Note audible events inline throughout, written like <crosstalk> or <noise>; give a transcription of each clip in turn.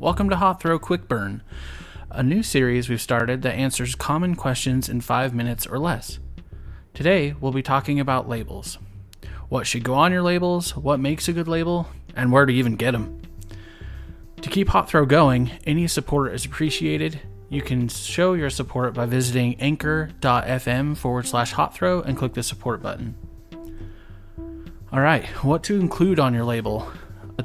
Welcome to Hot Throw Quick Burn, a new series we've started that answers common questions in five minutes or less. Today, we'll be talking about labels. What should go on your labels, what makes a good label, and where to even get them. To keep Hot Throw going, any support is appreciated. You can show your support by visiting anchor.fm forward slash hot throw and click the support button. All right, what to include on your label?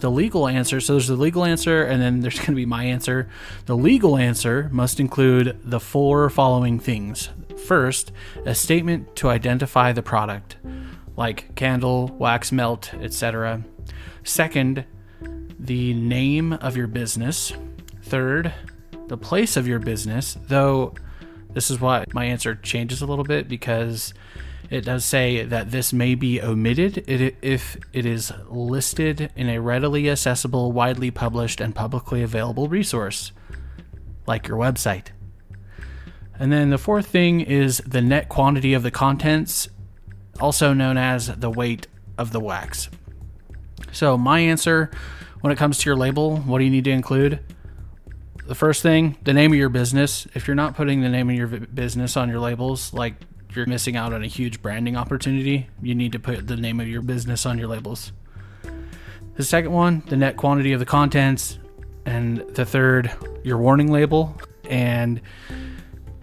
The legal answer, so there's the legal answer, and then there's <laughs> going to be my answer. The legal answer must include the four following things. First, a statement to identify the product, like candle, wax melt, etc. Second, the name of your business. Third, the place of your business, though this is why my answer changes a little bit because it does say that this may be omitted if it is listed in a readily accessible, widely published, and publicly available resource, like your website. And then the fourth thing is the net quantity of the contents, also known as the weight of the wax. So, my answer when it comes to your label, what do you need to include? The first thing, the name of your business. If you're not putting the name of your business on your labels, like you're missing out on a huge branding opportunity. You need to put the name of your business on your labels. The second one, the net quantity of the contents. And the third, your warning label. And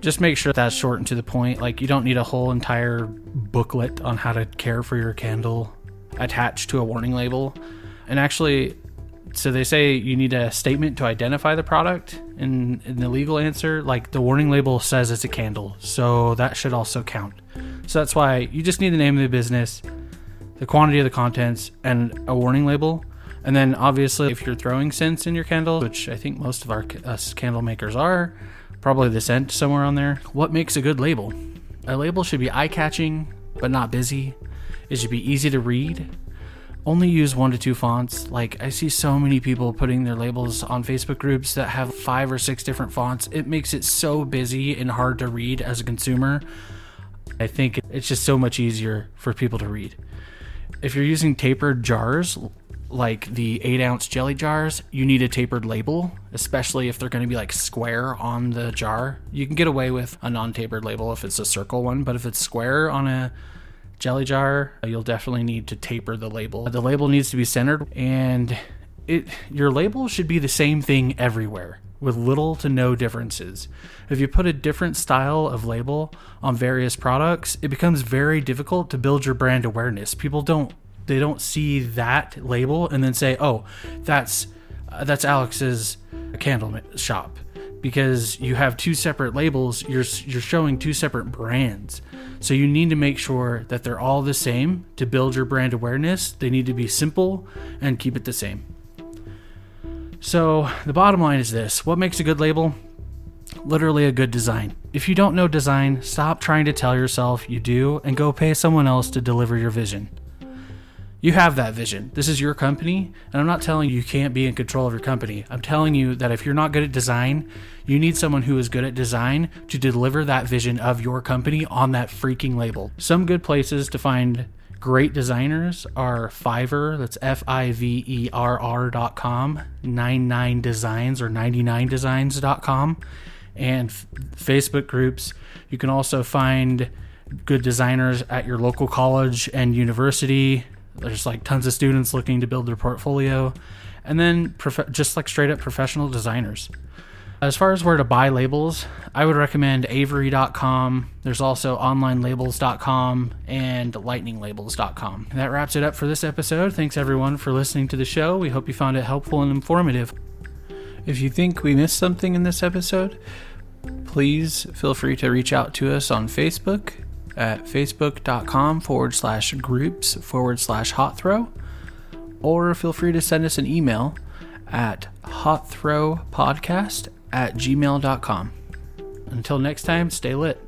just make sure that's short and to the point. Like, you don't need a whole entire booklet on how to care for your candle attached to a warning label. And actually, so they say you need a statement to identify the product in, in the legal answer like the warning label says it's a candle. So that should also count. So that's why you just need the name of the business the quantity of the contents and a warning label. And then obviously if you're throwing scents in your candle which i think most of our us candle makers are probably the scent somewhere on there what makes a good label? A label should be eye-catching but not busy. It should be easy to read only use one to two fonts. Like, I see so many people putting their labels on Facebook groups that have five or six different fonts. It makes it so busy and hard to read as a consumer. I think it's just so much easier for people to read. If you're using tapered jars, like the 8 ounce jelly jars, you need a tapered label, especially if they're going to be like square on the jar. You can get away with a non tapered label if it's a circle one, but if it's square on a jelly jar, you'll definitely need to taper the label. The label needs to be centered and it your label should be the same thing everywhere with little to no differences. If you put a different style of label on various products, it becomes very difficult to build your brand awareness. People don't they don't see that label and then say, "Oh, that's uh, that's Alex's candle shop." Because you have two separate labels, you're you're showing two separate brands. So you need to make sure that they're all the same to build your brand awareness. They need to be simple and keep it the same. So the bottom line is this what makes a good label? Literally a good design. If you don't know design, stop trying to tell yourself you do and go pay someone else to deliver your vision. You have that vision. This is your company, and I'm not telling you you can't be in control of your company. I'm telling you that if you're not good at design, you need someone who is good at design to deliver that vision of your company on that freaking label. Some good places to find great designers are Fiverr, that's F I V E R R dot com, 99 designs or 99designs.com, and f- Facebook groups. You can also find good designers at your local college and university. There's like tons of students looking to build their portfolio, and then prof- just like straight up professional designers. As far as where to buy labels, I would recommend Avery.com. There's also OnlineLabels.com and LightningLabels.com. That wraps it up for this episode. Thanks everyone for listening to the show. We hope you found it helpful and informative. If you think we missed something in this episode, please feel free to reach out to us on Facebook at facebook.com forward slash groups forward slash hot throw, or feel free to send us an email at hotthrowpodcast at gmail.com. Until next time, stay lit.